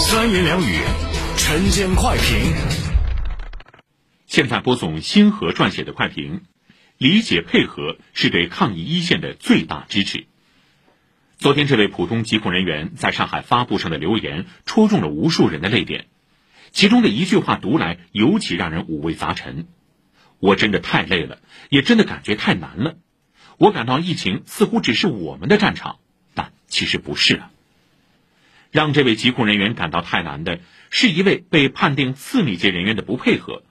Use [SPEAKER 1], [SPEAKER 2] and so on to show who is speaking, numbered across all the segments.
[SPEAKER 1] 三言两语，晨间快评。
[SPEAKER 2] 现在播送星河撰写的快评。理解配合是对抗疫一线的最大支持。昨天，这位普通疾控人员在上海发布上的留言，戳中了无数人的泪点。其中的一句话读来尤其让人五味杂陈。我真的太累了，也真的感觉太难了。我感到疫情似乎只是我们的战场，但其实不是啊。让这位疾控人员感到太难的是一位被判定次密接人员的不配合，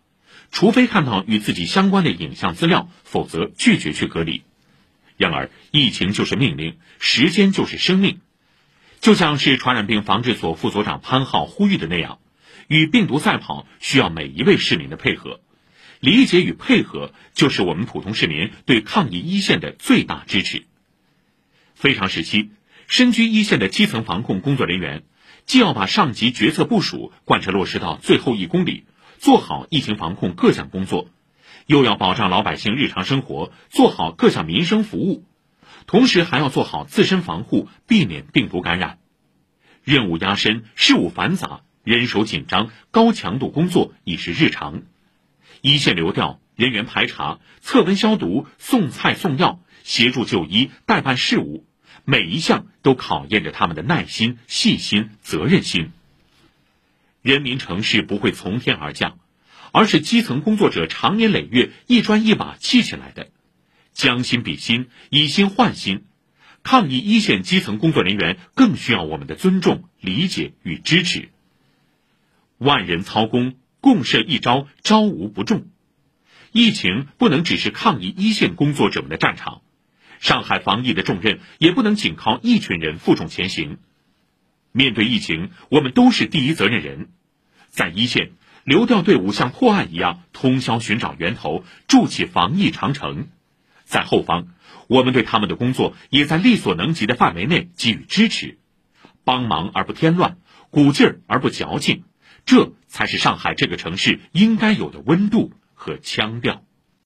[SPEAKER 2] 除非看到与自己相关的影像资料，否则拒绝去隔离。然而，疫情就是命令，时间就是生命，就像是传染病防治所副所长潘浩呼吁的那样，与病毒赛跑需要每一位市民的配合，理解与配合就是我们普通市民对抗疫一线的最大支持。非常时期。身居一线的基层防控工作人员，既要把上级决策部署贯彻落实到最后一公里，做好疫情防控各项工作，又要保障老百姓日常生活，做好各项民生服务，同时还要做好自身防护，避免病毒感染。任务压身，事务繁杂，人手紧张，高强度工作已是日常。一线流调、人员排查、测温消毒、送菜送药、协助就医、代办事务。每一项都考验着他们的耐心、细心、责任心。人民城市不会从天而降，而是基层工作者长年累月一砖一瓦砌起来的。将心比心，以心换心，抗疫一线基层工作人员更需要我们的尊重、理解与支持。万人操工，共设一招，招无不中。疫情不能只是抗疫一线工作者们的战场。上海防疫的重任也不能仅靠一群人负重前行。面对疫情，我们都是第一责任人。在一线，流调队伍像破案一样通宵寻找源头，筑起防疫长城；在后方，我们对他们的工作也在力所能及的范围内给予支持，帮忙而不添乱，鼓劲儿而不矫情，这才是上海这个城市应该有的温度和腔调。